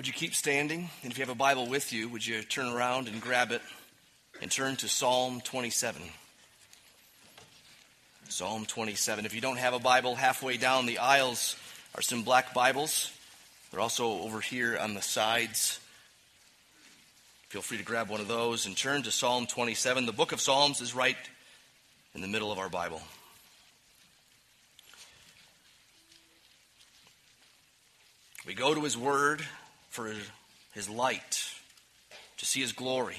Would you keep standing? And if you have a Bible with you, would you turn around and grab it and turn to Psalm 27? Psalm 27. If you don't have a Bible, halfway down the aisles are some black Bibles. They're also over here on the sides. Feel free to grab one of those and turn to Psalm 27. The book of Psalms is right in the middle of our Bible. We go to his word for his light, to see his glory.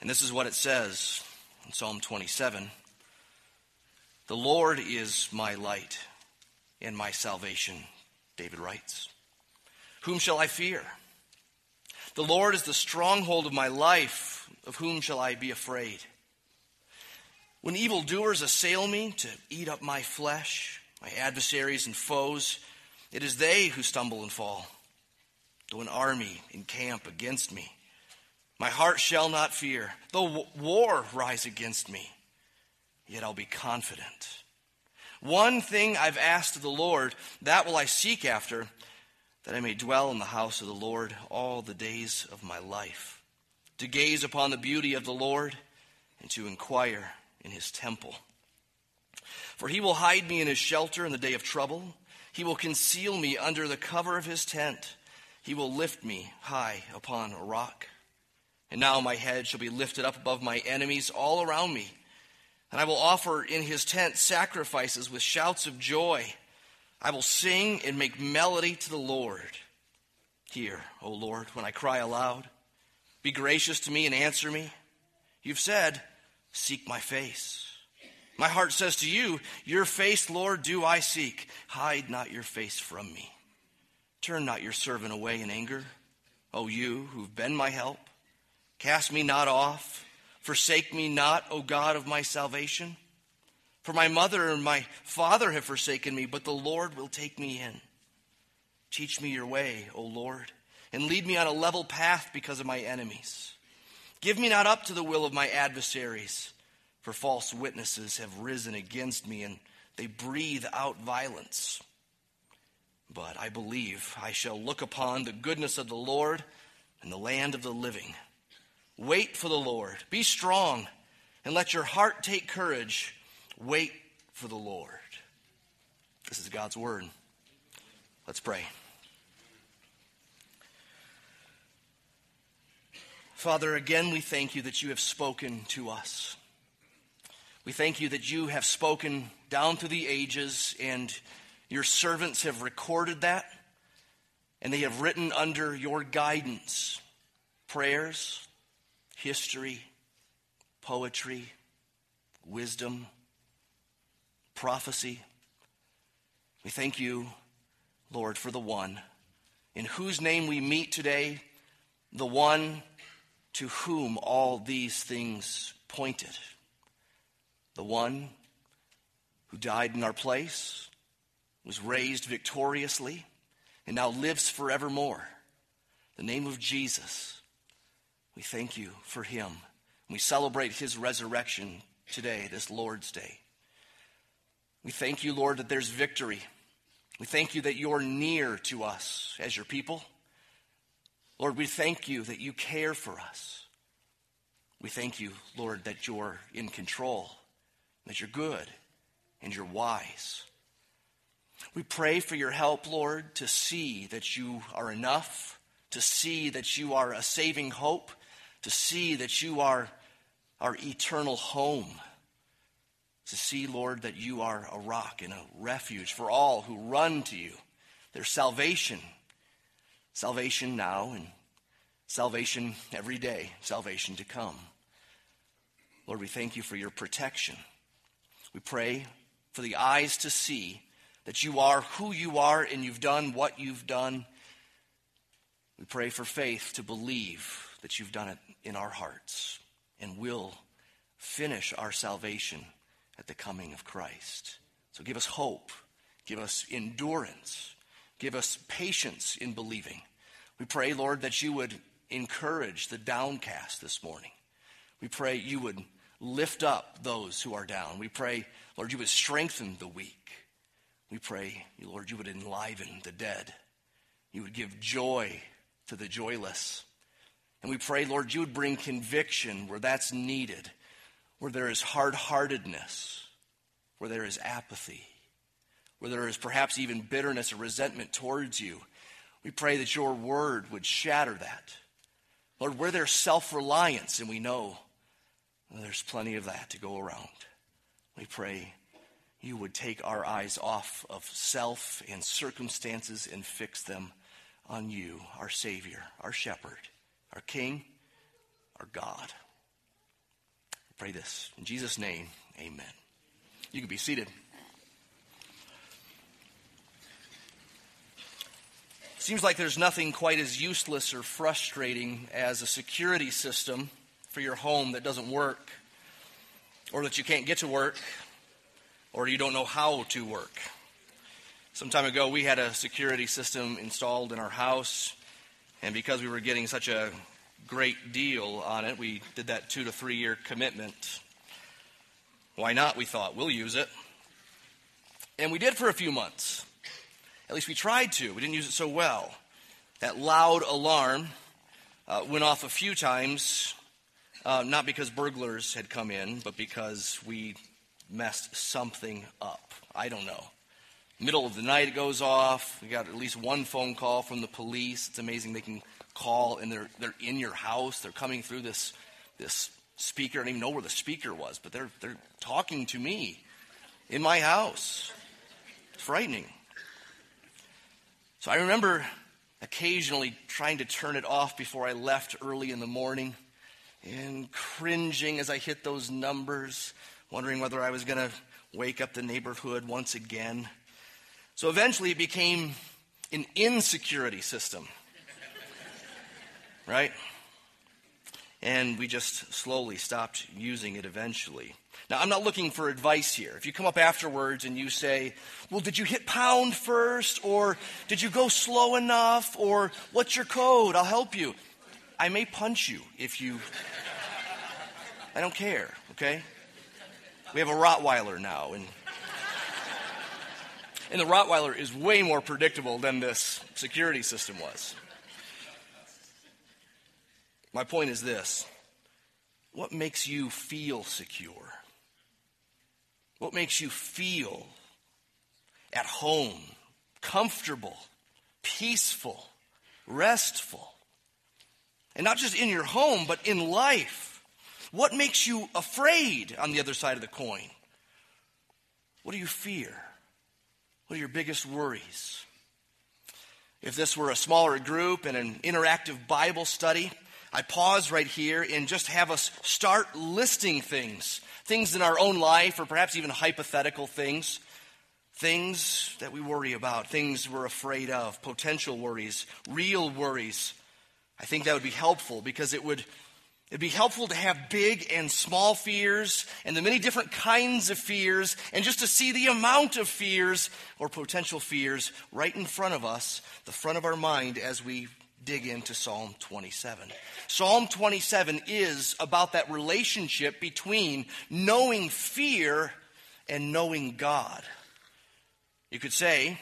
And this is what it says in Psalm 27 The Lord is my light and my salvation, David writes. Whom shall I fear? The Lord is the stronghold of my life. Of whom shall I be afraid? When evildoers assail me to eat up my flesh, my adversaries and foes, it is they who stumble and fall. Though an army encamp against me, my heart shall not fear. Though war rise against me, yet I'll be confident. One thing I've asked of the Lord, that will I seek after, that I may dwell in the house of the Lord all the days of my life, to gaze upon the beauty of the Lord and to inquire in his temple. For he will hide me in his shelter in the day of trouble. He will conceal me under the cover of his tent. He will lift me high upon a rock. And now my head shall be lifted up above my enemies all around me. And I will offer in his tent sacrifices with shouts of joy. I will sing and make melody to the Lord. Hear, O Lord, when I cry aloud. Be gracious to me and answer me. You've said, Seek my face. My heart says to you, Your face, Lord, do I seek. Hide not your face from me. Turn not your servant away in anger. O you who've been my help, cast me not off. Forsake me not, O God of my salvation. For my mother and my father have forsaken me, but the Lord will take me in. Teach me your way, O Lord, and lead me on a level path because of my enemies. Give me not up to the will of my adversaries for false witnesses have risen against me, and they breathe out violence. But I believe I shall look upon the goodness of the Lord and the land of the living. Wait for the Lord. Be strong, and let your heart take courage. Wait for the Lord. This is God's word. Let's pray. Father, again, we thank you that you have spoken to us. We thank you that you have spoken down through the ages, and your servants have recorded that, and they have written under your guidance prayers, history, poetry, wisdom, prophecy. We thank you, Lord, for the one in whose name we meet today, the one to whom all these things pointed the one who died in our place, was raised victoriously, and now lives forevermore. The name of Jesus. We thank you for him. We celebrate his resurrection today, this Lord's Day. We thank you, Lord, that there's victory. We thank you that you're near to us as your people. Lord, we thank you that you care for us. We thank you, Lord, that you're in control that you're good and you're wise. We pray for your help, Lord, to see that you are enough, to see that you are a saving hope, to see that you are our eternal home, to see, Lord, that you are a rock and a refuge for all who run to you. There's salvation, salvation now and salvation every day, salvation to come. Lord, we thank you for your protection. We pray for the eyes to see that you are who you are and you've done what you've done. We pray for faith to believe that you've done it in our hearts and will finish our salvation at the coming of Christ. So give us hope, give us endurance, give us patience in believing. We pray, Lord, that you would encourage the downcast this morning. We pray you would lift up those who are down. We pray, Lord, you would strengthen the weak. We pray, Lord, you would enliven the dead. You would give joy to the joyless. And we pray, Lord, you would bring conviction where that's needed, where there is hard heartedness, where there is apathy, where there is perhaps even bitterness or resentment towards you. We pray that your word would shatter that. Lord, where there's self reliance, and we know there's plenty of that to go around, we pray you would take our eyes off of self and circumstances and fix them on you, our Savior, our Shepherd, our King, our God. pray this in Jesus' name, amen. You can be seated. Seems like there's nothing quite as useless or frustrating as a security system for your home that doesn't work, or that you can't get to work, or you don't know how to work. Some time ago, we had a security system installed in our house, and because we were getting such a great deal on it, we did that two to three year commitment. Why not? We thought, we'll use it. And we did for a few months. At least we tried to. We didn't use it so well. That loud alarm uh, went off a few times, uh, not because burglars had come in, but because we messed something up. I don't know. Middle of the night it goes off. We got at least one phone call from the police. It's amazing they can call and they're they're in your house. They're coming through this this speaker. I don't even know where the speaker was, but they're they're talking to me in my house. It's frightening. So I remember occasionally trying to turn it off before I left early in the morning and cringing as I hit those numbers, wondering whether I was going to wake up the neighborhood once again. So eventually it became an insecurity system, right? And we just slowly stopped using it eventually. Now, I'm not looking for advice here. If you come up afterwards and you say, Well, did you hit pound first? Or did you go slow enough? Or what's your code? I'll help you. I may punch you if you. I don't care, okay? We have a Rottweiler now, and. And the Rottweiler is way more predictable than this security system was. My point is this what makes you feel secure? What makes you feel at home, comfortable, peaceful, restful? And not just in your home, but in life. What makes you afraid on the other side of the coin? What do you fear? What are your biggest worries? If this were a smaller group and an interactive Bible study, I pause right here and just have us start listing things things in our own life, or perhaps even hypothetical things, things that we worry about, things we're afraid of, potential worries, real worries. I think that would be helpful because it would It'd be helpful to have big and small fears and the many different kinds of fears and just to see the amount of fears or potential fears right in front of us, the front of our mind as we dig into Psalm 27. Psalm 27 is about that relationship between knowing fear and knowing God. You could say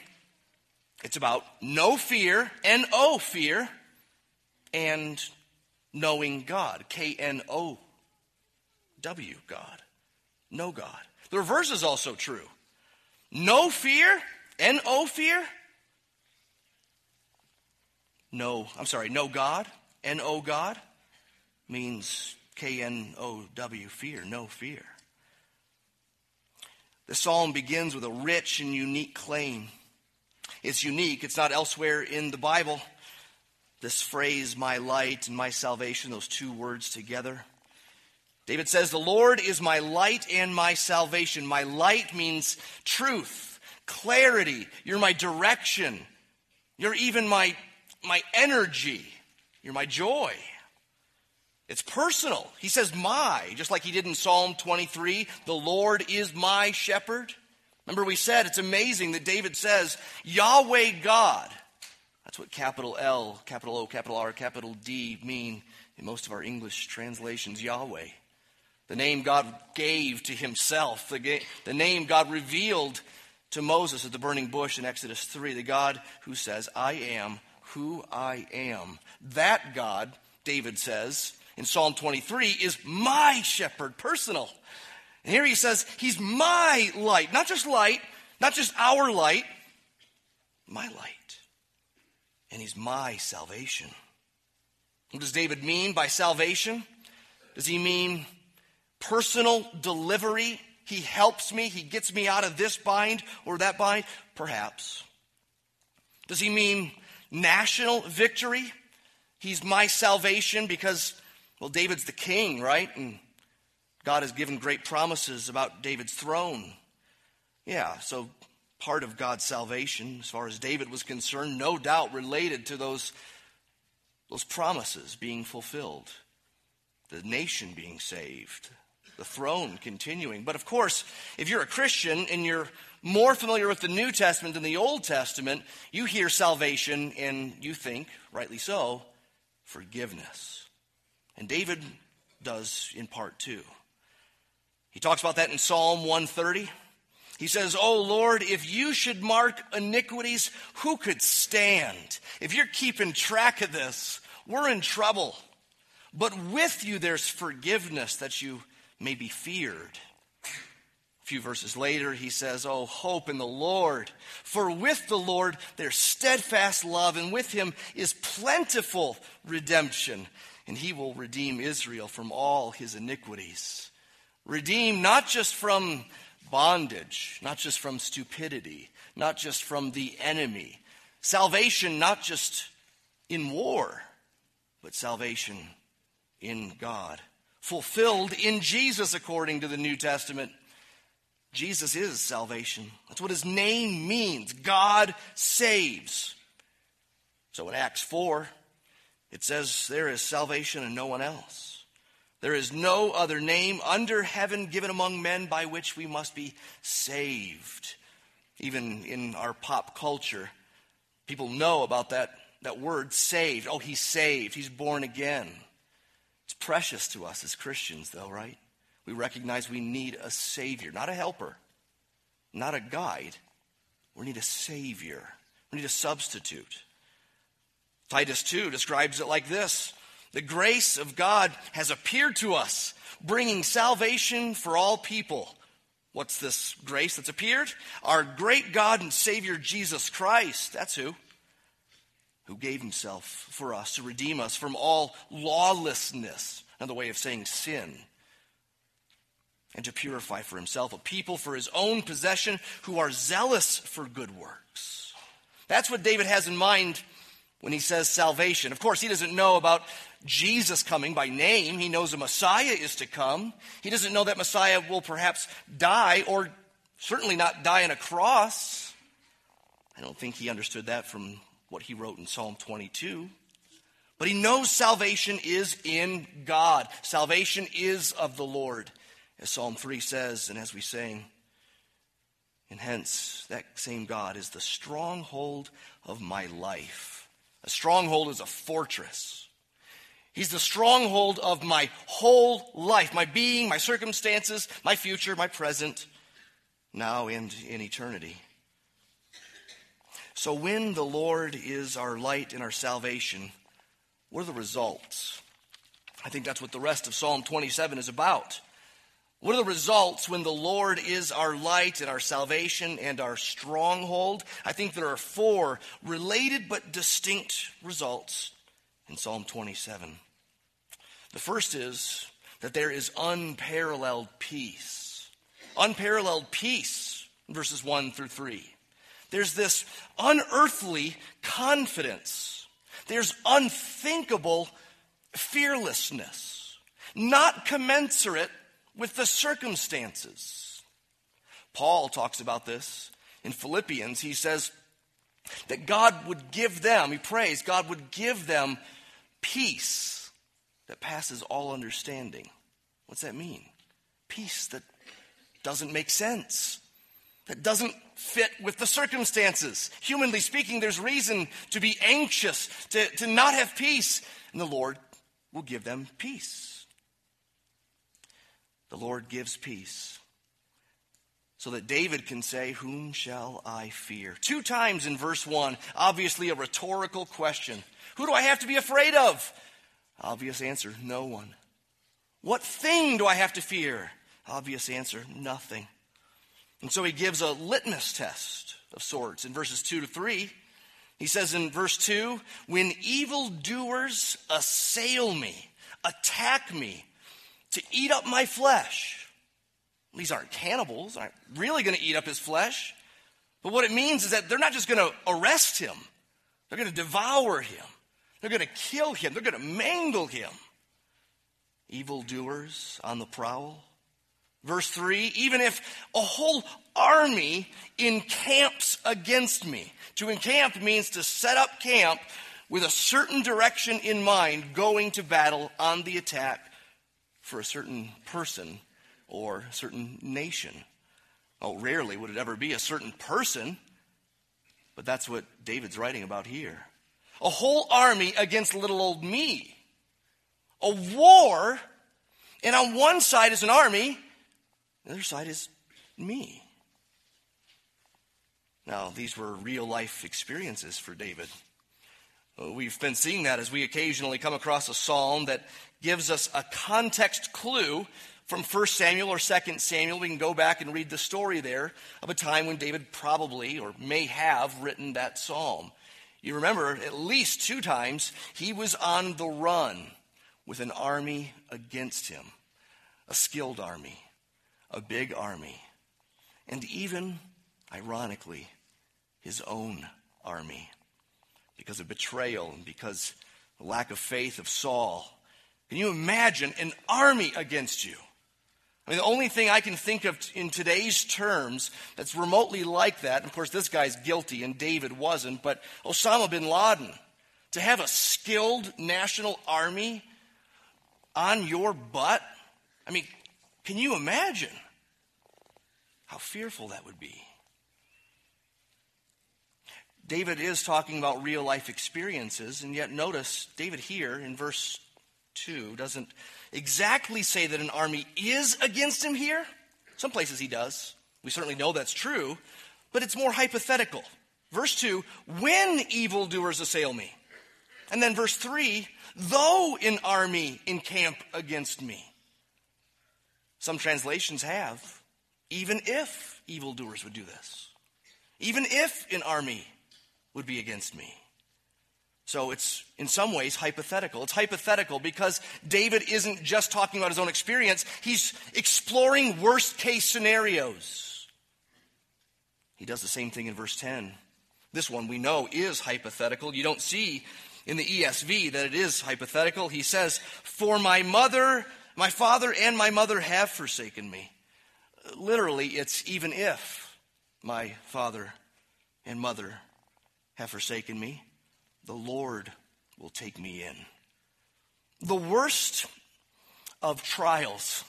it's about no fear, and N O fear, and knowing God, K N O W, God. Know God. The reverse is also true. No fear, N O fear, no, I'm sorry, no God, N O God, means K N O W, fear, no fear. The psalm begins with a rich and unique claim. It's unique, it's not elsewhere in the Bible. This phrase, my light and my salvation, those two words together. David says, The Lord is my light and my salvation. My light means truth, clarity. You're my direction. You're even my my energy. You're my joy. It's personal. He says, my, just like he did in Psalm 23, the Lord is my shepherd. Remember, we said it's amazing that David says, Yahweh God. That's what capital L, capital O, capital R, capital D mean in most of our English translations Yahweh. The name God gave to himself, the, the name God revealed to Moses at the burning bush in Exodus 3, the God who says, I am who I am. That God, David says in Psalm 23, is my shepherd, personal. And here he says, He's my light. Not just light, not just our light, my light. And He's my salvation. What does David mean by salvation? Does he mean personal delivery? He helps me, he gets me out of this bind or that bind? Perhaps. Does he mean national victory? He's my salvation because, well, David's the king, right? And God has given great promises about David's throne. Yeah, so part of God's salvation, as far as David was concerned, no doubt related to those, those promises being fulfilled, the nation being saved, the throne continuing. But of course, if you're a Christian and you're more familiar with the New Testament than the Old Testament, you hear salvation and you think, rightly so, forgiveness. And David does in part two. He talks about that in Psalm 130. He says, Oh Lord, if you should mark iniquities, who could stand? If you're keeping track of this, we're in trouble. But with you, there's forgiveness that you may be feared. A few verses later, he says, Oh, hope in the Lord. For with the Lord there's steadfast love, and with him is plentiful redemption, and he will redeem Israel from all his iniquities. Redeem not just from bondage, not just from stupidity, not just from the enemy. Salvation, not just in war, but salvation in God. Fulfilled in Jesus, according to the New Testament. Jesus is salvation. That's what his name means. God saves. So in Acts 4, it says, There is salvation in no one else. There is no other name under heaven given among men by which we must be saved. Even in our pop culture, people know about that, that word saved. Oh, he's saved. He's born again. It's precious to us as Christians, though, right? We recognize we need a Savior, not a helper, not a guide. We need a Savior, we need a substitute. Titus 2 describes it like this the grace of God has appeared to us, bringing salvation for all people. What's this grace that's appeared? Our great God and Savior Jesus Christ. That's who. Who gave himself for us to redeem us from all lawlessness, another way of saying sin, and to purify for himself a people for his own possession who are zealous for good works. That's what David has in mind when he says salvation. Of course, he doesn't know about Jesus coming by name. He knows a Messiah is to come. He doesn't know that Messiah will perhaps die or certainly not die on a cross. I don't think he understood that from what he wrote in Psalm 22. But he knows salvation is in God. Salvation is of the Lord, as Psalm 3 says, and as we sang. And hence, that same God is the stronghold of my life. A stronghold is a fortress. He's the stronghold of my whole life, my being, my circumstances, my future, my present, now and in eternity. So when the Lord is our light and our salvation, what are the results? I think that's what the rest of Psalm 27 is about. What are the results when the Lord is our light and our salvation and our stronghold? I think there are four related but distinct results in Psalm 27. The first is that there is unparalleled peace. Unparalleled peace, verses 1 through 3. There's this unearthly confidence. There's unthinkable fearlessness, not commensurate with the circumstances. Paul talks about this in Philippians. He says that God would give them, he prays, God would give them peace that passes all understanding. What's that mean? Peace that doesn't make sense, that doesn't fit with the circumstances. Humanly speaking, there's reason to be anxious, to, to not have peace, and the Lord will give them peace. The Lord gives peace. so that David can say, Whom shall I fear? Two times in verse 1, obviously a rhetorical question. Who do I have to be afraid of? Obvious answer, no one. What thing do I have to fear? Obvious answer, nothing. And so he gives a litmus test of sorts in verses 2 to 3. He says in verse 2 When evildoers assail me, attack me, to eat up my flesh. These aren't cannibals, aren't really going to eat up his flesh. But what it means is that they're not just going to arrest him, they're going to devour him, they're going to kill him, they're going to mangle him. Evildoers on the prowl. Verse 3 even if a whole army encamps against me. To encamp means to set up camp with a certain direction in mind, going to battle on the attack for a certain person or a certain nation. Oh, rarely would it ever be a certain person, but that's what David's writing about here. A whole army against little old me. A war, and on one side is an army, the other side is me. Now, these were real life experiences for David. Uh, we've been seeing that as we occasionally come across a psalm that gives us a context clue from 1 Samuel or 2 Samuel. We can go back and read the story there of a time when David probably or may have written that psalm. You remember at least two times he was on the run with an army against him, a skilled army, a big army, and even, ironically, his own army because of betrayal and because the lack of faith of Saul. Can you imagine an army against you? I mean, the only thing I can think of in today's terms that's remotely like that, of course, this guy's guilty and David wasn't, but Osama bin Laden, to have a skilled national army on your butt, I mean, can you imagine how fearful that would be? David is talking about real life experiences, and yet notice David here in verse 2 doesn't exactly say that an army is against him here. Some places he does. We certainly know that's true, but it's more hypothetical. Verse 2 when evildoers assail me. And then verse 3 though an army encamp against me. Some translations have, even if evildoers would do this. Even if an army would be against me. So it's in some ways hypothetical. It's hypothetical because David isn't just talking about his own experience, he's exploring worst case scenarios. He does the same thing in verse 10. This one we know is hypothetical. You don't see in the ESV that it is hypothetical. He says, For my mother, my father, and my mother have forsaken me. Literally, it's even if my father and mother have forsaken me, the Lord will take me in. The worst of trials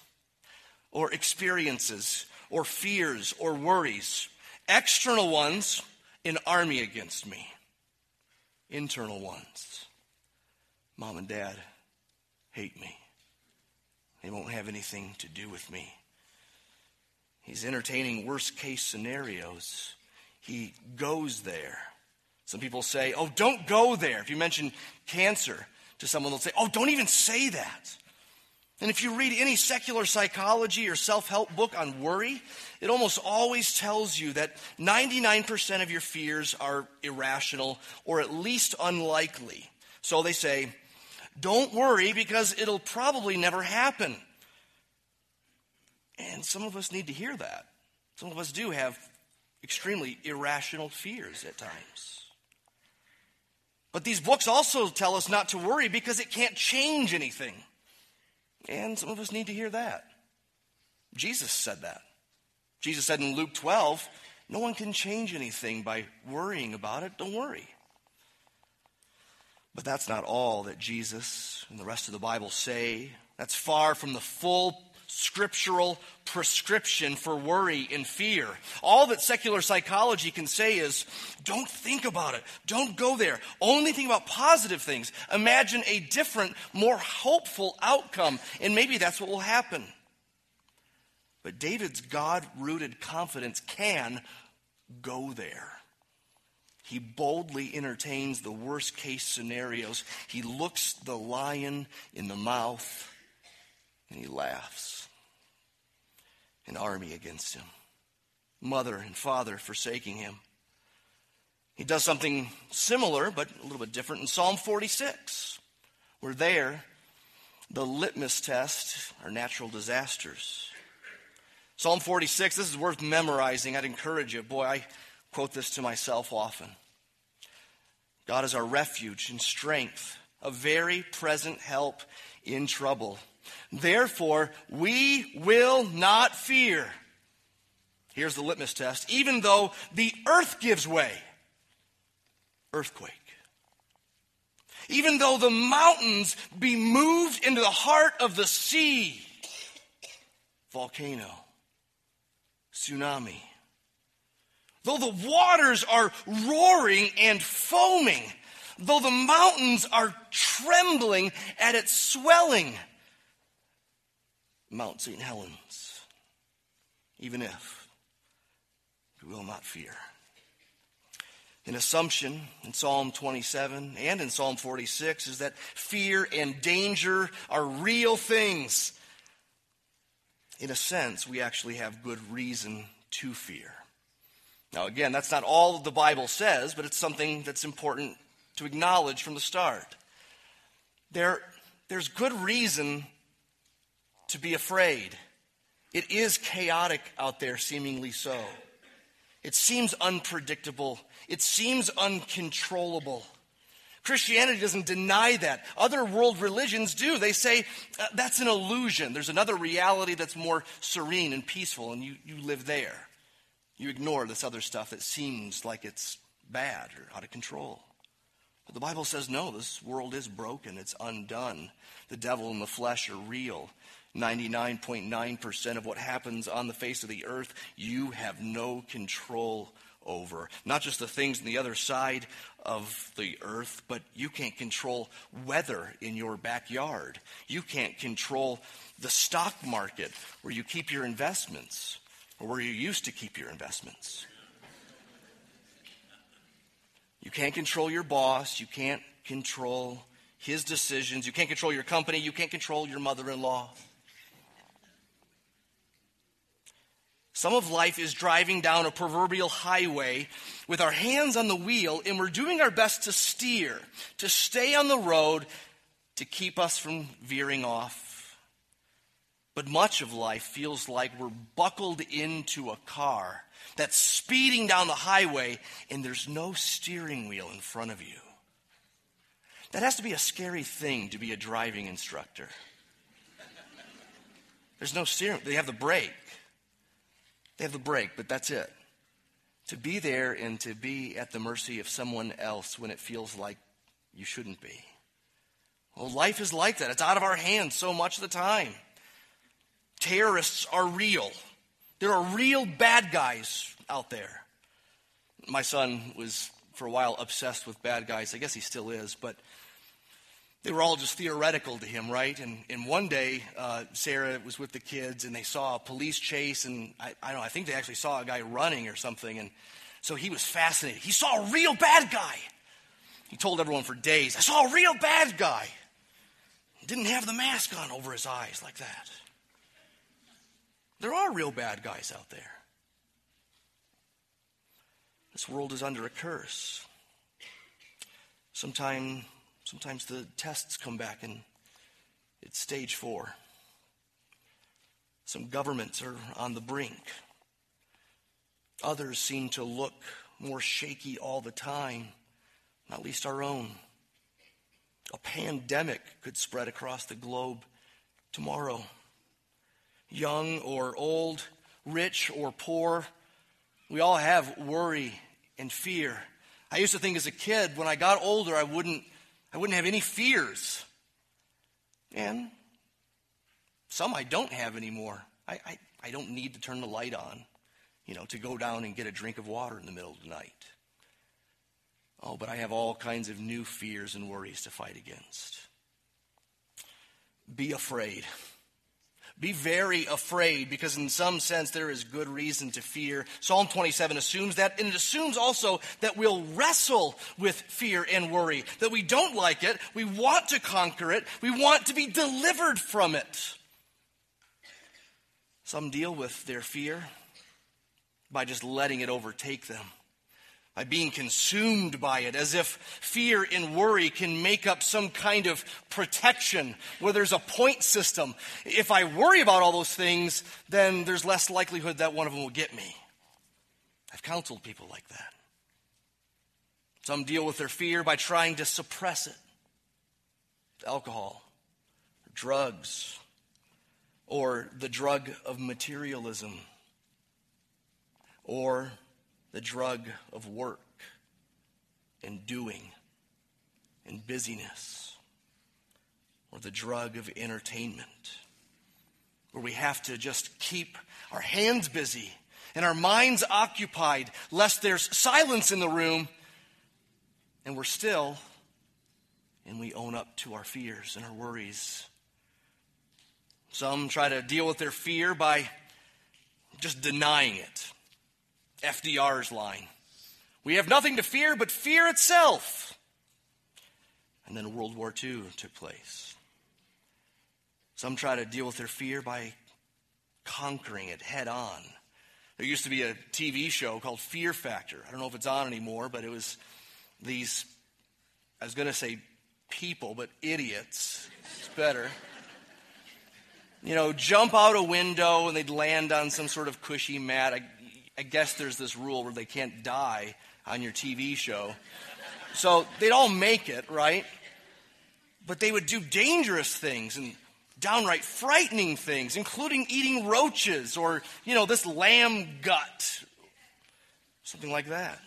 or experiences or fears or worries, external ones, an army against me, internal ones. Mom and dad hate me. They won't have anything to do with me. He's entertaining worst case scenarios. He goes there some people say, oh, don't go there. If you mention cancer to someone, they'll say, oh, don't even say that. And if you read any secular psychology or self help book on worry, it almost always tells you that 99% of your fears are irrational or at least unlikely. So they say, don't worry because it'll probably never happen. And some of us need to hear that. Some of us do have extremely irrational fears at times. But these books also tell us not to worry because it can't change anything. And some of us need to hear that. Jesus said that. Jesus said in Luke 12, no one can change anything by worrying about it. Don't worry. But that's not all that Jesus and the rest of the Bible say. That's far from the full scriptural prescription for worry and fear. All that secular psychology can say is don't think about it. Don't go there. Only think about positive things. Imagine a different, more hopeful outcome, and maybe that's what will happen. But David's God rooted confidence can go there. He boldly entertains the worst case scenarios. He looks the lion in the mouth and he laughs. An army against him, mother and father forsaking him. He does something similar, but a little bit different in Psalm 46. We're there. The litmus test are natural disasters. Psalm 46, this is worth memorizing. I'd encourage you. Boy, I quote this to myself often. God is our refuge and strength, a very present help in trouble. Therefore, we will not fear. Here's the litmus test. Even though the earth gives way, earthquake. Even though the mountains be moved into the heart of the sea, volcano, tsunami. Though the waters are roaring and foaming, though the mountains are trembling at its swelling, Mount St. Helens, even if we will not fear. An assumption in Psalm 27 and in Psalm 46 is that fear and danger are real things. In a sense, we actually have good reason to fear. Now, again, that's not all the Bible says, but it's something that's important to acknowledge from the start. There, there's good reason to be afraid. It is chaotic out there, seemingly so. It seems unpredictable. It seems uncontrollable. Christianity doesn't deny that. Other world religions do. They say uh, that's an illusion. There's another reality that's more serene and peaceful, and you, you live there. You ignore this other stuff that seems like it's bad or out of control. But the Bible says no, this world is broken, it's undone. The devil and the flesh are real. 99.9% of what happens on the face of the earth, you have no control over. Not just the things on the other side of the earth, but you can't control weather in your backyard. You can't control the stock market where you keep your investments or where you used to keep your investments. You can't control your boss. You can't control his decisions. You can't control your company. You can't control your mother in law. Some of life is driving down a proverbial highway with our hands on the wheel, and we're doing our best to steer, to stay on the road, to keep us from veering off. But much of life feels like we're buckled into a car that's speeding down the highway, and there's no steering wheel in front of you. That has to be a scary thing to be a driving instructor. There's no steering, they have the brake. They have the brake, but that's it. To be there and to be at the mercy of someone else when it feels like you shouldn't be. Well, life is like that. It's out of our hands so much of the time. Terrorists are real. There are real bad guys out there. My son was, for a while, obsessed with bad guys. I guess he still is, but they were all just theoretical to him, right? And, and one day, uh, Sarah was with the kids and they saw a police chase, and I, I don't know, I think they actually saw a guy running or something. And so he was fascinated. He saw a real bad guy. He told everyone for days, I saw a real bad guy. Didn't have the mask on over his eyes like that. There are real bad guys out there. This world is under a curse. Sometime Sometimes the tests come back and it's stage four. Some governments are on the brink. Others seem to look more shaky all the time, not least our own. A pandemic could spread across the globe tomorrow. Young or old, rich or poor, we all have worry and fear. I used to think as a kid, when I got older, I wouldn't I wouldn't have any fears. And some I don't have anymore. I, I, I don't need to turn the light on, you know, to go down and get a drink of water in the middle of the night. Oh, but I have all kinds of new fears and worries to fight against. Be afraid. Be very afraid because, in some sense, there is good reason to fear. Psalm 27 assumes that, and it assumes also that we'll wrestle with fear and worry, that we don't like it, we want to conquer it, we want to be delivered from it. Some deal with their fear by just letting it overtake them by being consumed by it, as if fear and worry can make up some kind of protection where there's a point system. If I worry about all those things, then there's less likelihood that one of them will get me. I've counseled people like that. Some deal with their fear by trying to suppress it alcohol, drugs, or the drug of materialism, or the drug of work and doing and busyness, or the drug of entertainment, where we have to just keep our hands busy and our minds occupied, lest there's silence in the room and we're still and we own up to our fears and our worries. Some try to deal with their fear by just denying it. FDR's line. We have nothing to fear but fear itself. And then World War II took place. Some try to deal with their fear by conquering it head on. There used to be a TV show called Fear Factor. I don't know if it's on anymore, but it was these, I was going to say people, but idiots. It's better. You know, jump out a window and they'd land on some sort of cushy mat. I, I guess there's this rule where they can't die on your TV show. So they'd all make it, right? But they would do dangerous things and downright frightening things, including eating roaches or, you know, this lamb gut. Something like that.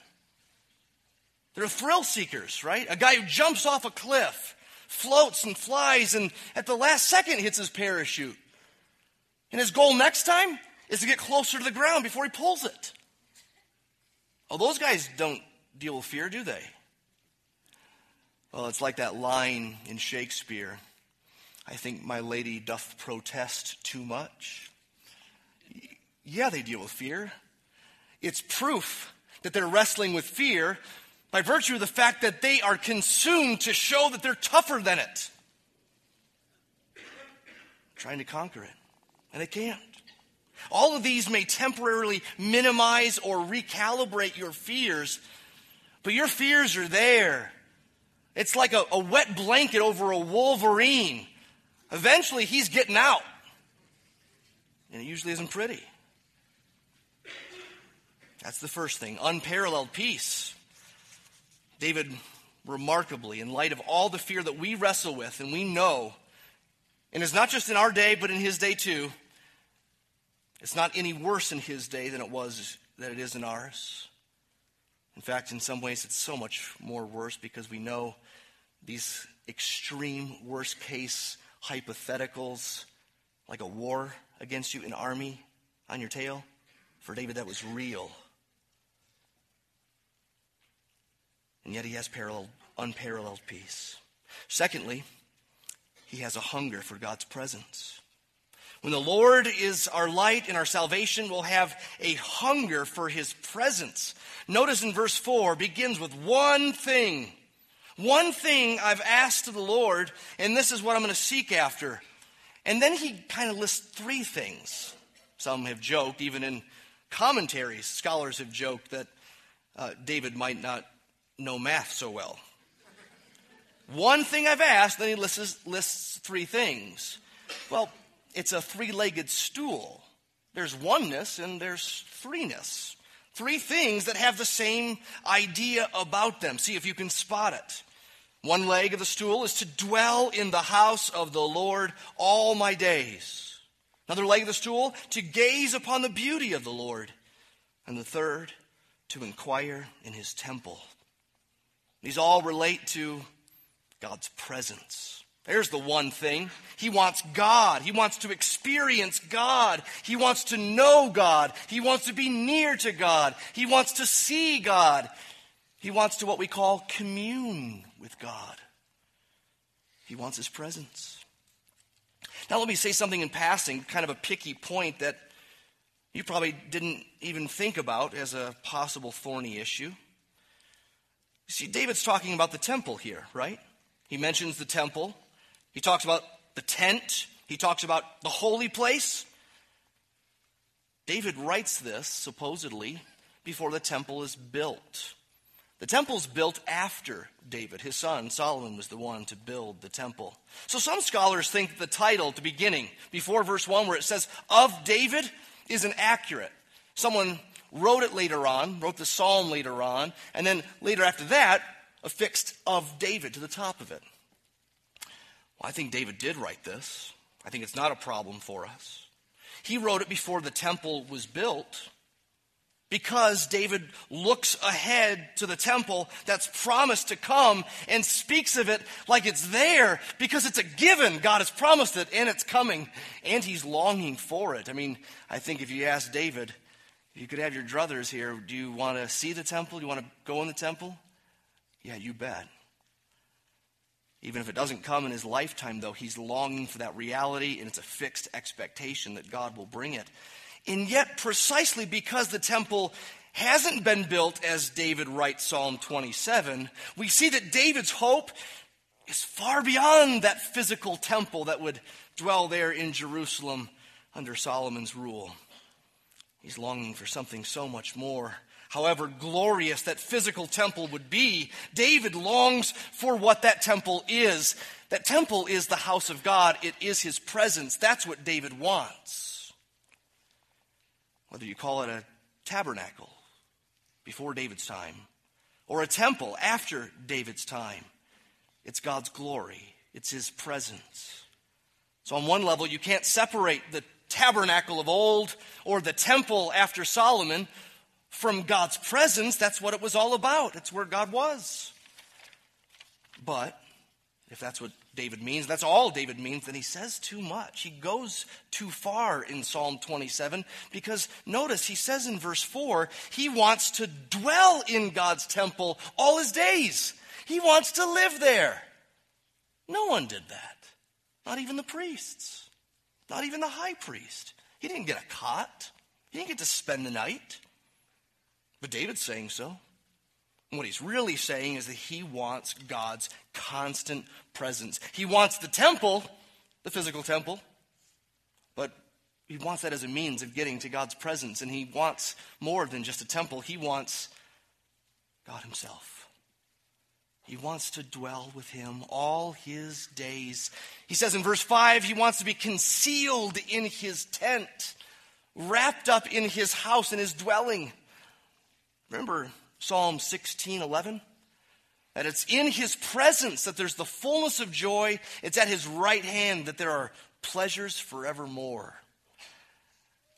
They're thrill seekers, right? A guy who jumps off a cliff, floats and flies, and at the last second hits his parachute. And his goal next time is to get closer to the ground before he pulls it. Oh, those guys don't deal with fear, do they? Well, it's like that line in Shakespeare I think my lady doth protest too much. Yeah, they deal with fear. It's proof that they're wrestling with fear by virtue of the fact that they are consumed to show that they're tougher than it. Trying to conquer it. And they can't. All of these may temporarily minimize or recalibrate your fears, but your fears are there. It's like a, a wet blanket over a wolverine. Eventually, he's getting out. And it usually isn't pretty. That's the first thing unparalleled peace. David, remarkably, in light of all the fear that we wrestle with and we know, and it's not just in our day, but in his day too, it's not any worse in his day than it was that it is in ours. In fact, in some ways, it's so much more worse because we know these extreme worst case hypotheticals, like a war against you, an army on your tail. For David, that was real. And yet he has parallel, unparalleled peace. Secondly, he has a hunger for God's presence. When the Lord is our light and our salvation, we'll have a hunger for his presence. Notice in verse 4 begins with one thing. One thing I've asked of the Lord, and this is what I'm going to seek after. And then he kind of lists three things. Some have joked, even in commentaries, scholars have joked that uh, David might not know math so well. One thing I've asked, then he lists, lists three things. Well, it's a three legged stool. There's oneness and there's threeness. Three things that have the same idea about them. See if you can spot it. One leg of the stool is to dwell in the house of the Lord all my days. Another leg of the stool, to gaze upon the beauty of the Lord. And the third, to inquire in his temple. These all relate to God's presence. There's the one thing. He wants God. He wants to experience God. He wants to know God. He wants to be near to God. He wants to see God. He wants to what we call commune with God. He wants His presence. Now, let me say something in passing, kind of a picky point that you probably didn't even think about as a possible thorny issue. You see, David's talking about the temple here, right? He mentions the temple. He talks about the tent. He talks about the holy place. David writes this, supposedly, before the temple is built. The temple's built after David. His son, Solomon, was the one to build the temple. So some scholars think the title at the beginning, before verse 1, where it says, of David, isn't accurate. Someone wrote it later on, wrote the psalm later on, and then later after that, affixed of David to the top of it. Well, I think David did write this. I think it's not a problem for us. He wrote it before the temple was built because David looks ahead to the temple that's promised to come and speaks of it like it's there because it's a given. God has promised it and it's coming and he's longing for it. I mean, I think if you ask David, you could have your druthers here, do you want to see the temple? Do you want to go in the temple? Yeah, you bet. Even if it doesn't come in his lifetime, though, he's longing for that reality and it's a fixed expectation that God will bring it. And yet, precisely because the temple hasn't been built as David writes Psalm 27, we see that David's hope is far beyond that physical temple that would dwell there in Jerusalem under Solomon's rule. He's longing for something so much more. However glorious that physical temple would be, David longs for what that temple is. That temple is the house of God, it is his presence. That's what David wants whether you call it a tabernacle before David's time or a temple after David's time. It's God's glory, it's His presence. So, on one level, you can't separate the tabernacle of old or the temple after Solomon from God's presence. That's what it was all about, it's where God was. But if that's what David means, that's all David means, then he says too much. He goes too far in Psalm 27 because notice he says in verse 4 he wants to dwell in God's temple all his days. He wants to live there. No one did that. Not even the priests. Not even the high priest. He didn't get a cot. He didn't get to spend the night. But David's saying so. And what he's really saying is that he wants God's constant presence. He wants the temple, the physical temple, but he wants that as a means of getting to God's presence. And he wants more than just a temple, he wants God himself. He wants to dwell with him all his days. He says in verse 5, he wants to be concealed in his tent, wrapped up in his house, in his dwelling. Remember, Psalm 16 11. That it's in his presence that there's the fullness of joy. It's at his right hand that there are pleasures forevermore.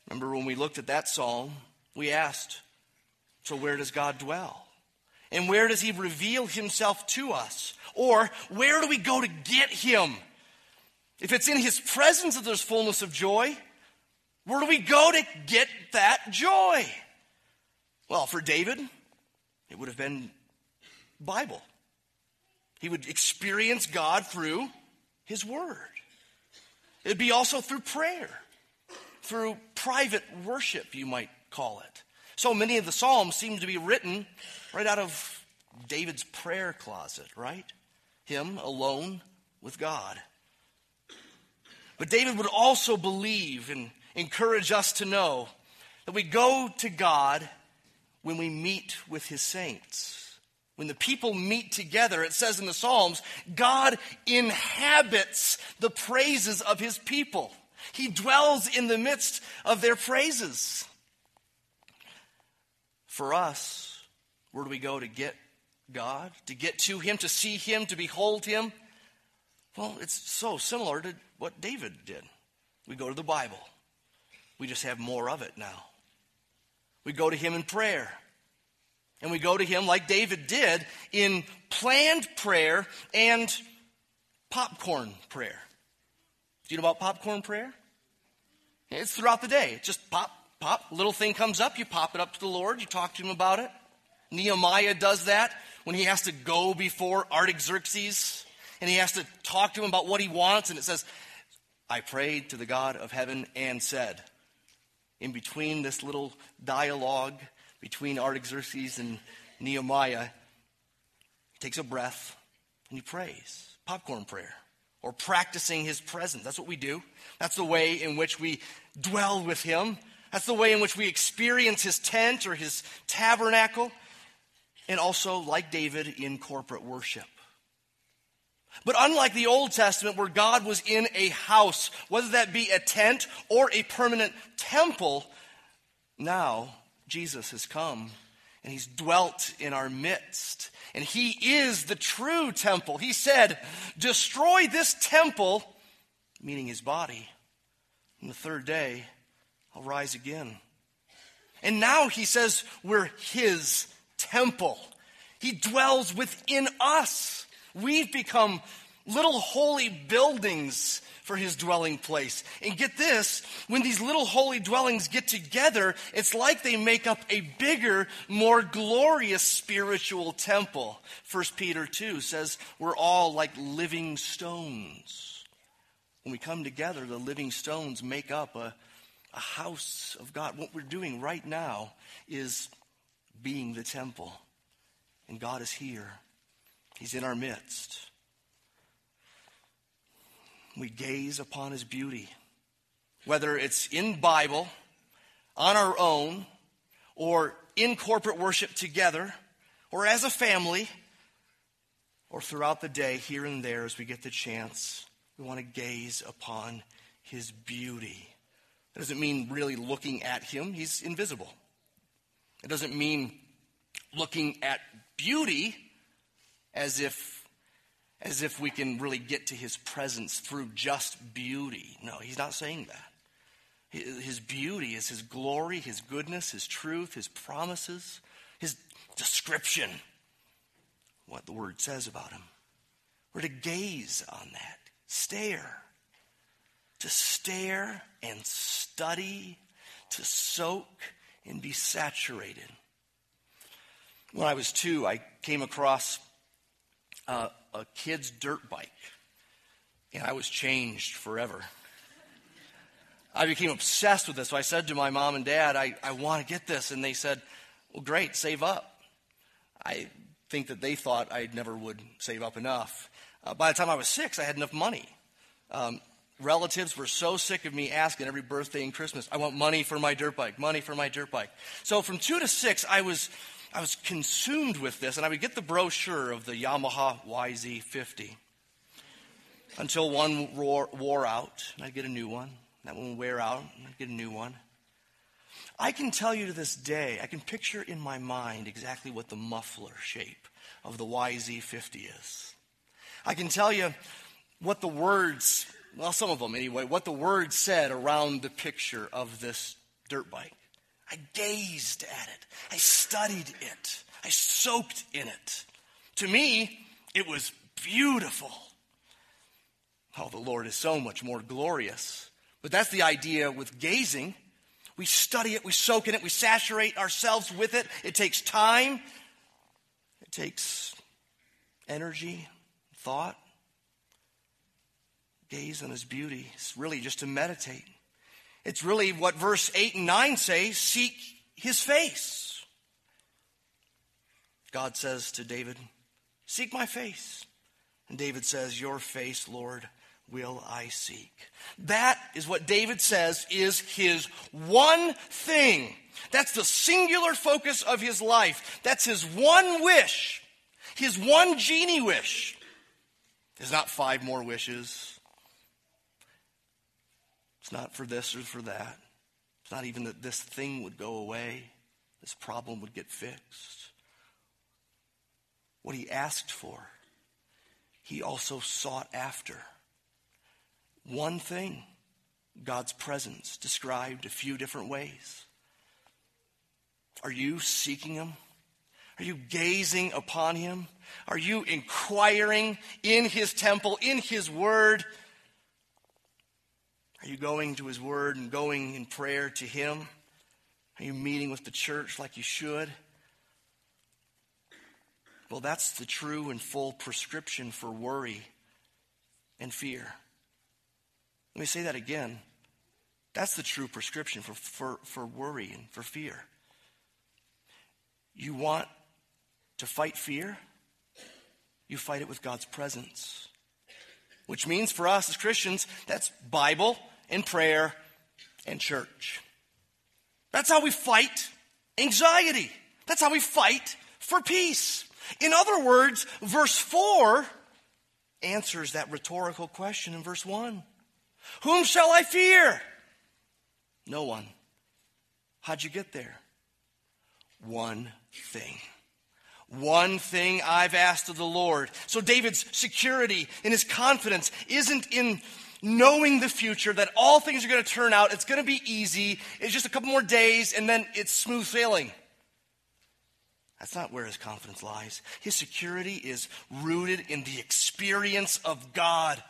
Remember when we looked at that psalm, we asked, so where does God dwell? And where does he reveal himself to us? Or where do we go to get him? If it's in his presence that there's fullness of joy, where do we go to get that joy? Well, for David, it would have been Bible. He would experience God through His Word. It'd be also through prayer, through private worship, you might call it. So many of the Psalms seem to be written right out of David's prayer closet, right? Him alone with God. But David would also believe and encourage us to know that we go to God when we meet with his saints. When the people meet together, it says in the Psalms, God inhabits the praises of his people. He dwells in the midst of their praises. For us, where do we go to get God, to get to him, to see him, to behold him? Well, it's so similar to what David did. We go to the Bible. We just have more of it now. We go to him in prayer. And we go to him like David did in planned prayer and popcorn prayer. Do you know about popcorn prayer? It's throughout the day. It's just pop, pop, little thing comes up, you pop it up to the Lord, you talk to him about it. Nehemiah does that when he has to go before Artaxerxes and he has to talk to him about what he wants. And it says, I prayed to the God of heaven and said, in between this little dialogue between Artaxerxes and Nehemiah, he takes a breath and he prays. Popcorn prayer. Or practicing his presence. That's what we do. That's the way in which we dwell with him. That's the way in which we experience his tent or his tabernacle. And also, like David, in corporate worship. But unlike the Old Testament, where God was in a house, whether that be a tent or a permanent temple, now Jesus has come and he's dwelt in our midst. And he is the true temple. He said, Destroy this temple, meaning his body. On the third day, I'll rise again. And now he says, We're his temple. He dwells within us. We've become little holy buildings for his dwelling place. And get this, when these little holy dwellings get together, it's like they make up a bigger, more glorious spiritual temple. 1 Peter 2 says we're all like living stones. When we come together, the living stones make up a, a house of God. What we're doing right now is being the temple. And God is here. He's in our midst we gaze upon his beauty. Whether it's in Bible, on our own, or in corporate worship together, or as a family, or throughout the day, here and there, as we get the chance, we want to gaze upon his beauty. That doesn't mean really looking at him, he's invisible. It doesn't mean looking at beauty as if as if we can really get to his presence through just beauty. No, he's not saying that. His beauty is his glory, his goodness, his truth, his promises, his description, what the word says about him. We're to gaze on that, stare, to stare and study, to soak and be saturated. When I was two, I came across uh, a kid's dirt bike, and I was changed forever. I became obsessed with this. So I said to my mom and dad, I, I want to get this. And they said, Well, great, save up. I think that they thought I never would save up enough. Uh, by the time I was six, I had enough money. Um, relatives were so sick of me asking every birthday and Christmas, I want money for my dirt bike, money for my dirt bike. So from two to six, I was I was consumed with this, and I would get the brochure of the Yamaha YZ50 until one wore, wore out, and I'd get a new one. That one would wear out, and I'd get a new one. I can tell you to this day, I can picture in my mind exactly what the muffler shape of the YZ50 is. I can tell you what the words, well, some of them anyway, what the words said around the picture of this dirt bike. I gazed at it. I studied it. I soaked in it. To me, it was beautiful. Oh, the Lord is so much more glorious. But that's the idea with gazing. We study it, we soak in it, we saturate ourselves with it. It takes time, it takes energy, thought. Gaze on His beauty. It's really just to meditate. It's really what verse 8 and 9 say seek his face. God says to David, Seek my face. And David says, Your face, Lord, will I seek. That is what David says is his one thing. That's the singular focus of his life. That's his one wish. His one genie wish. There's not five more wishes. Not for this or for that. It's not even that this thing would go away, this problem would get fixed. What he asked for, he also sought after. One thing God's presence described a few different ways. Are you seeking him? Are you gazing upon him? Are you inquiring in his temple, in his word? Are you going to His Word and going in prayer to Him? Are you meeting with the church like you should? Well, that's the true and full prescription for worry and fear. Let me say that again. That's the true prescription for, for, for worry and for fear. You want to fight fear? You fight it with God's presence. Which means for us as Christians, that's Bible and prayer and church. That's how we fight anxiety. That's how we fight for peace. In other words, verse 4 answers that rhetorical question in verse 1 Whom shall I fear? No one. How'd you get there? One thing. One thing I've asked of the Lord. So David's security and his confidence isn't in knowing the future, that all things are going to turn out, it's going to be easy, it's just a couple more days, and then it's smooth sailing. That's not where his confidence lies. His security is rooted in the experience of God.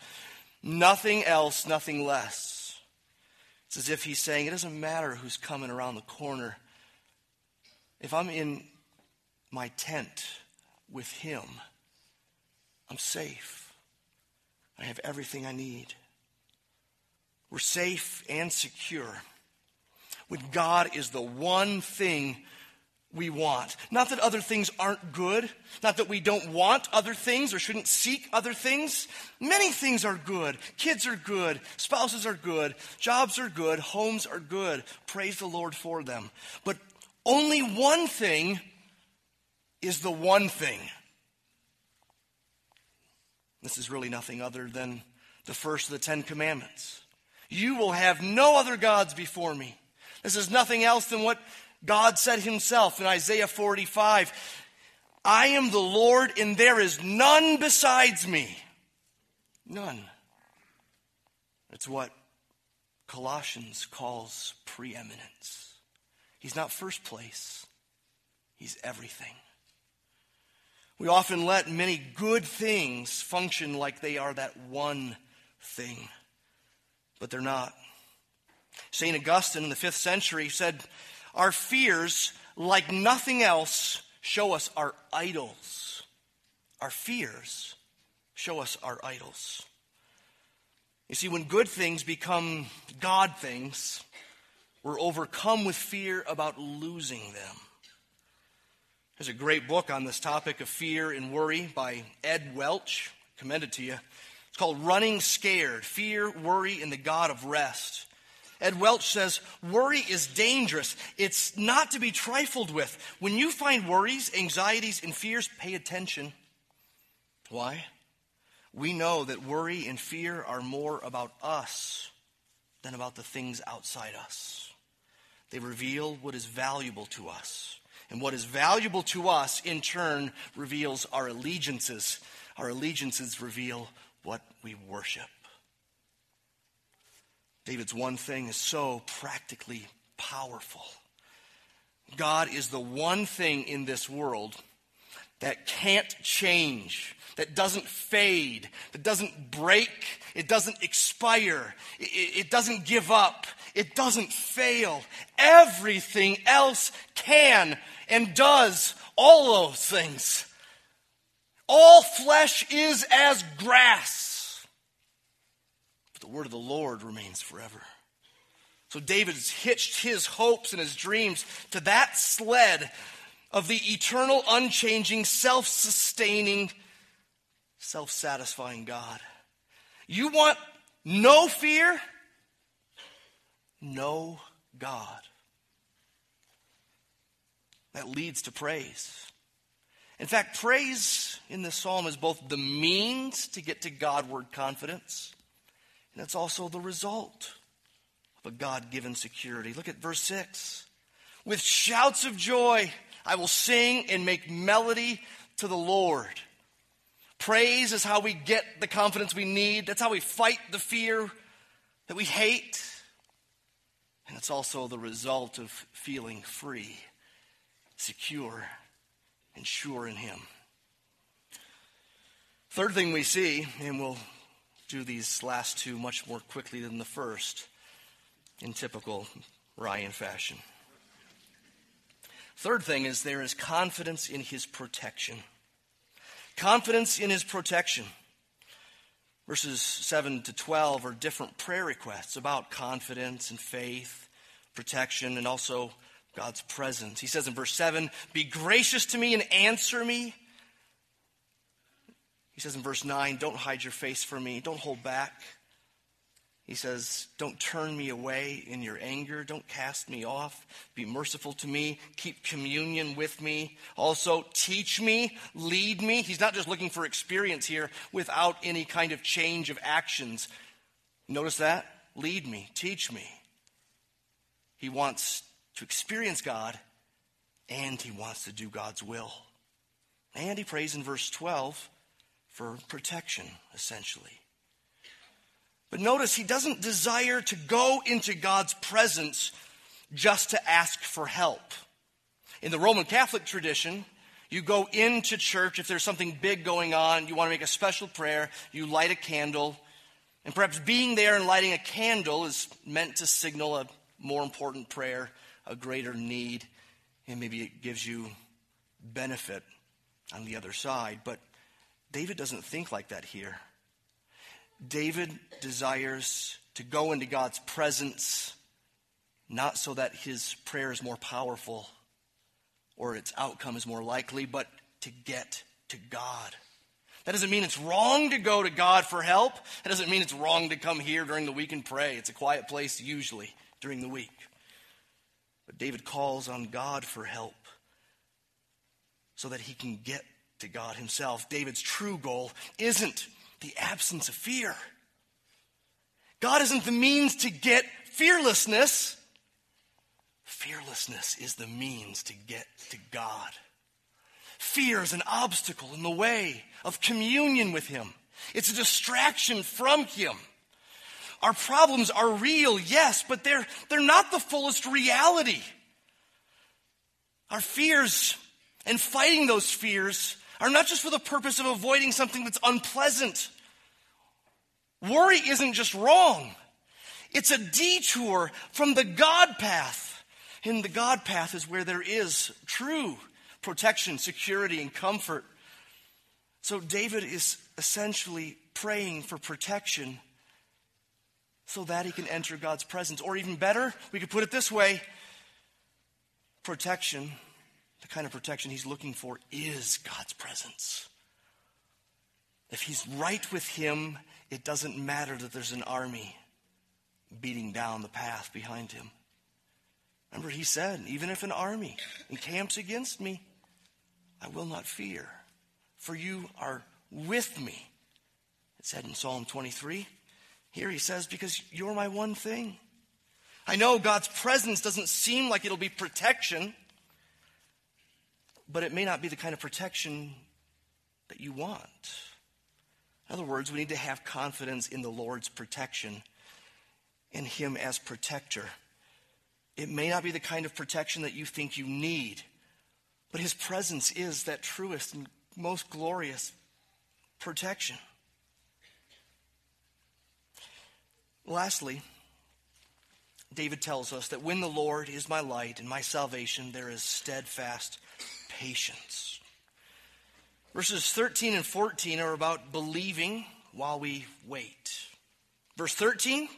Nothing else, nothing less. It's as if he's saying, it doesn't matter who's coming around the corner. If I'm in my tent with him, I'm safe. I have everything I need. We're safe and secure when God is the one thing we want. Not that other things aren't good, not that we don't want other things or shouldn't seek other things. Many things are good. Kids are good, spouses are good, jobs are good, homes are good. Praise the Lord for them. But only one thing is the one thing. This is really nothing other than the first of the Ten Commandments. You will have no other gods before me. This is nothing else than what God said himself in Isaiah 45 I am the Lord, and there is none besides me. None. It's what Colossians calls preeminence. He's not first place, He's everything. We often let many good things function like they are that one thing, but they're not. St. Augustine in the fifth century said, Our fears, like nothing else, show us our idols. Our fears show us our idols. You see, when good things become God things, we're overcome with fear about losing them. There's a great book on this topic of fear and worry by Ed Welch. I commend it to you. It's called Running Scared Fear, Worry, and the God of Rest. Ed Welch says, Worry is dangerous. It's not to be trifled with. When you find worries, anxieties, and fears, pay attention. Why? We know that worry and fear are more about us than about the things outside us. They reveal what is valuable to us. And what is valuable to us, in turn, reveals our allegiances. Our allegiances reveal what we worship. David's one thing is so practically powerful. God is the one thing in this world that can't change, that doesn't fade, that doesn't break, it doesn't expire, it, it, doesn't give up, it doesn't fail. Everything else can and does all those things. All flesh is as grass. But the word of the Lord remains forever. So David has hitched his hopes and his dreams to that sled of the eternal, unchanging, self sustaining, self satisfying God. You want no fear? No God that leads to praise. In fact, praise in this psalm is both the means to get to Godward confidence, and it's also the result of a God given security. Look at verse 6. With shouts of joy, I will sing and make melody to the Lord. Praise is how we get the confidence we need. That's how we fight the fear that we hate. And it's also the result of feeling free secure, and sure in Him. Third thing we see, and we'll do these last two much more quickly than the first, in typical Ryan fashion. Third thing is there is confidence in his protection. Confidence in his protection. Verses 7 to 12 are different prayer requests about confidence and faith, protection, and also God's presence. He says in verse 7 Be gracious to me and answer me. He says in verse 9 Don't hide your face from me, don't hold back. He says, Don't turn me away in your anger. Don't cast me off. Be merciful to me. Keep communion with me. Also, teach me, lead me. He's not just looking for experience here without any kind of change of actions. Notice that? Lead me, teach me. He wants to experience God and he wants to do God's will. And he prays in verse 12 for protection, essentially. But notice he doesn't desire to go into God's presence just to ask for help. In the Roman Catholic tradition, you go into church if there's something big going on, you want to make a special prayer, you light a candle, and perhaps being there and lighting a candle is meant to signal a more important prayer, a greater need, and maybe it gives you benefit on the other side. But David doesn't think like that here. David desires to go into God's presence not so that his prayer is more powerful or its outcome is more likely, but to get to God. That doesn't mean it's wrong to go to God for help. That doesn't mean it's wrong to come here during the week and pray. It's a quiet place usually during the week. But David calls on God for help so that he can get to God himself. David's true goal isn't the absence of fear. God isn't the means to get fearlessness. Fearlessness is the means to get to God. Fear is an obstacle in the way of communion with Him, it's a distraction from Him. Our problems are real, yes, but they're, they're not the fullest reality. Our fears and fighting those fears are not just for the purpose of avoiding something that's unpleasant. Worry isn't just wrong, it's a detour from the God path. In the God path is where there is true protection, security, and comfort. So David is essentially praying for protection so that he can enter God's presence. Or even better, we could put it this way protection, the kind of protection he's looking for, is God's presence. If he's right with him it doesn't matter that there's an army beating down the path behind him. Remember, he said, even if an army encamps against me, I will not fear, for you are with me. It said in Psalm 23. Here he says, because you're my one thing. I know God's presence doesn't seem like it'll be protection, but it may not be the kind of protection that you want. In other words, we need to have confidence in the Lord's protection, in Him as protector. It may not be the kind of protection that you think you need, but His presence is that truest and most glorious protection. Lastly, David tells us that when the Lord is my light and my salvation, there is steadfast patience. Verses 13 and 14 are about believing while we wait. Verse 13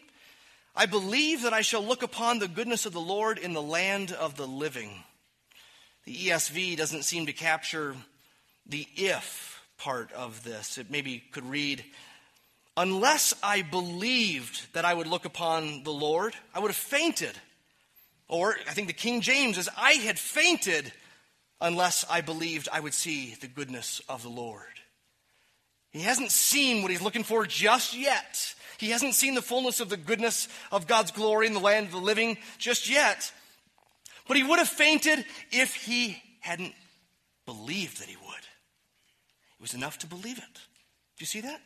I believe that I shall look upon the goodness of the Lord in the land of the living. The ESV doesn't seem to capture the if part of this. It maybe could read, Unless I believed that I would look upon the Lord, I would have fainted. Or I think the King James is, I had fainted unless I believed I would see the goodness of the Lord. He hasn't seen what he's looking for just yet. He hasn't seen the fullness of the goodness of God's glory in the land of the living just yet. But he would have fainted if he hadn't believed that he would. It was enough to believe it. Do you see that?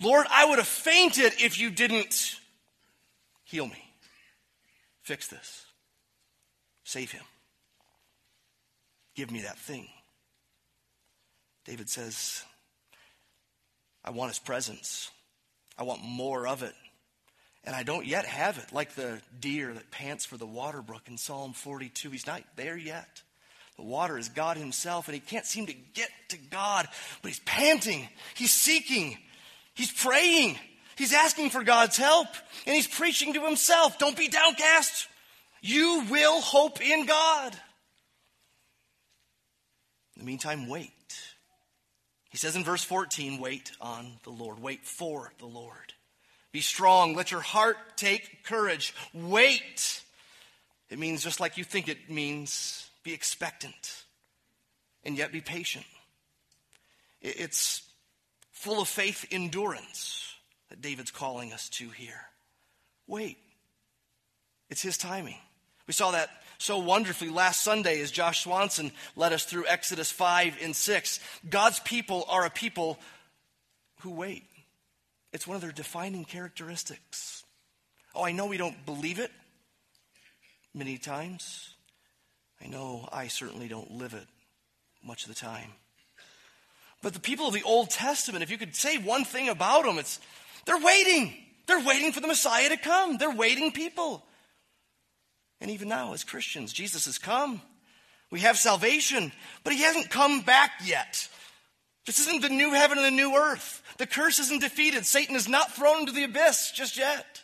Lord, I would have fainted if you didn't heal me, fix this, save him. Give me that thing. David says, I want his presence. I want more of it. And I don't yet have it, like the deer that pants for the water brook in Psalm 42. He's not there yet. The water is God Himself, and he can't seem to get to God, but he's panting, he's seeking. He's praying. He's asking for God's help. And he's preaching to himself. Don't be downcast. You will hope in God. In the meantime, wait. He says in verse 14, wait on the Lord. Wait for the Lord. Be strong. Let your heart take courage. Wait. It means just like you think it means, be expectant and yet be patient. It's full of faith endurance that David's calling us to here. Wait. It's his timing. We saw that so wonderfully last Sunday as Josh Swanson led us through Exodus 5 and 6. God's people are a people who wait. It's one of their defining characteristics. Oh, I know we don't believe it many times. I know I certainly don't live it much of the time. But the people of the Old Testament, if you could say one thing about them, it's they're waiting. They're waiting for the Messiah to come. They're waiting people. And even now, as Christians, Jesus has come. We have salvation, but he hasn't come back yet. This isn't the new heaven and the new earth. The curse isn't defeated. Satan is not thrown into the abyss just yet.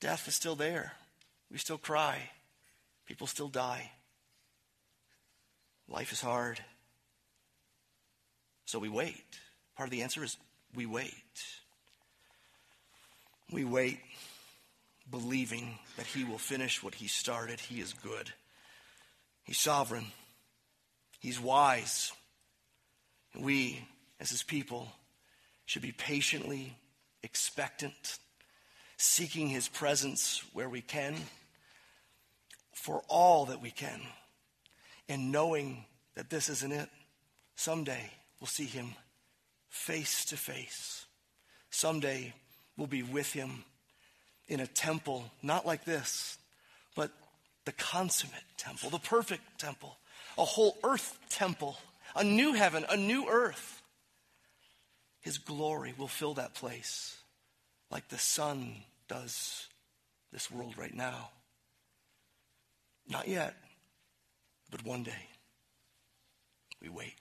Death is still there. We still cry. People still die. Life is hard. So we wait. Part of the answer is we wait. We wait believing that He will finish what He started. He is good, He's sovereign, He's wise. And we, as His people, should be patiently expectant, seeking His presence where we can, for all that we can, and knowing that this isn't it. Someday we'll see Him face to face. Someday we'll be with Him in a temple, not like this, but the consummate temple, the perfect temple, a whole earth temple, a new heaven, a new earth. His glory will fill that place like the sun does this world right now. Not yet, but one day. We wait.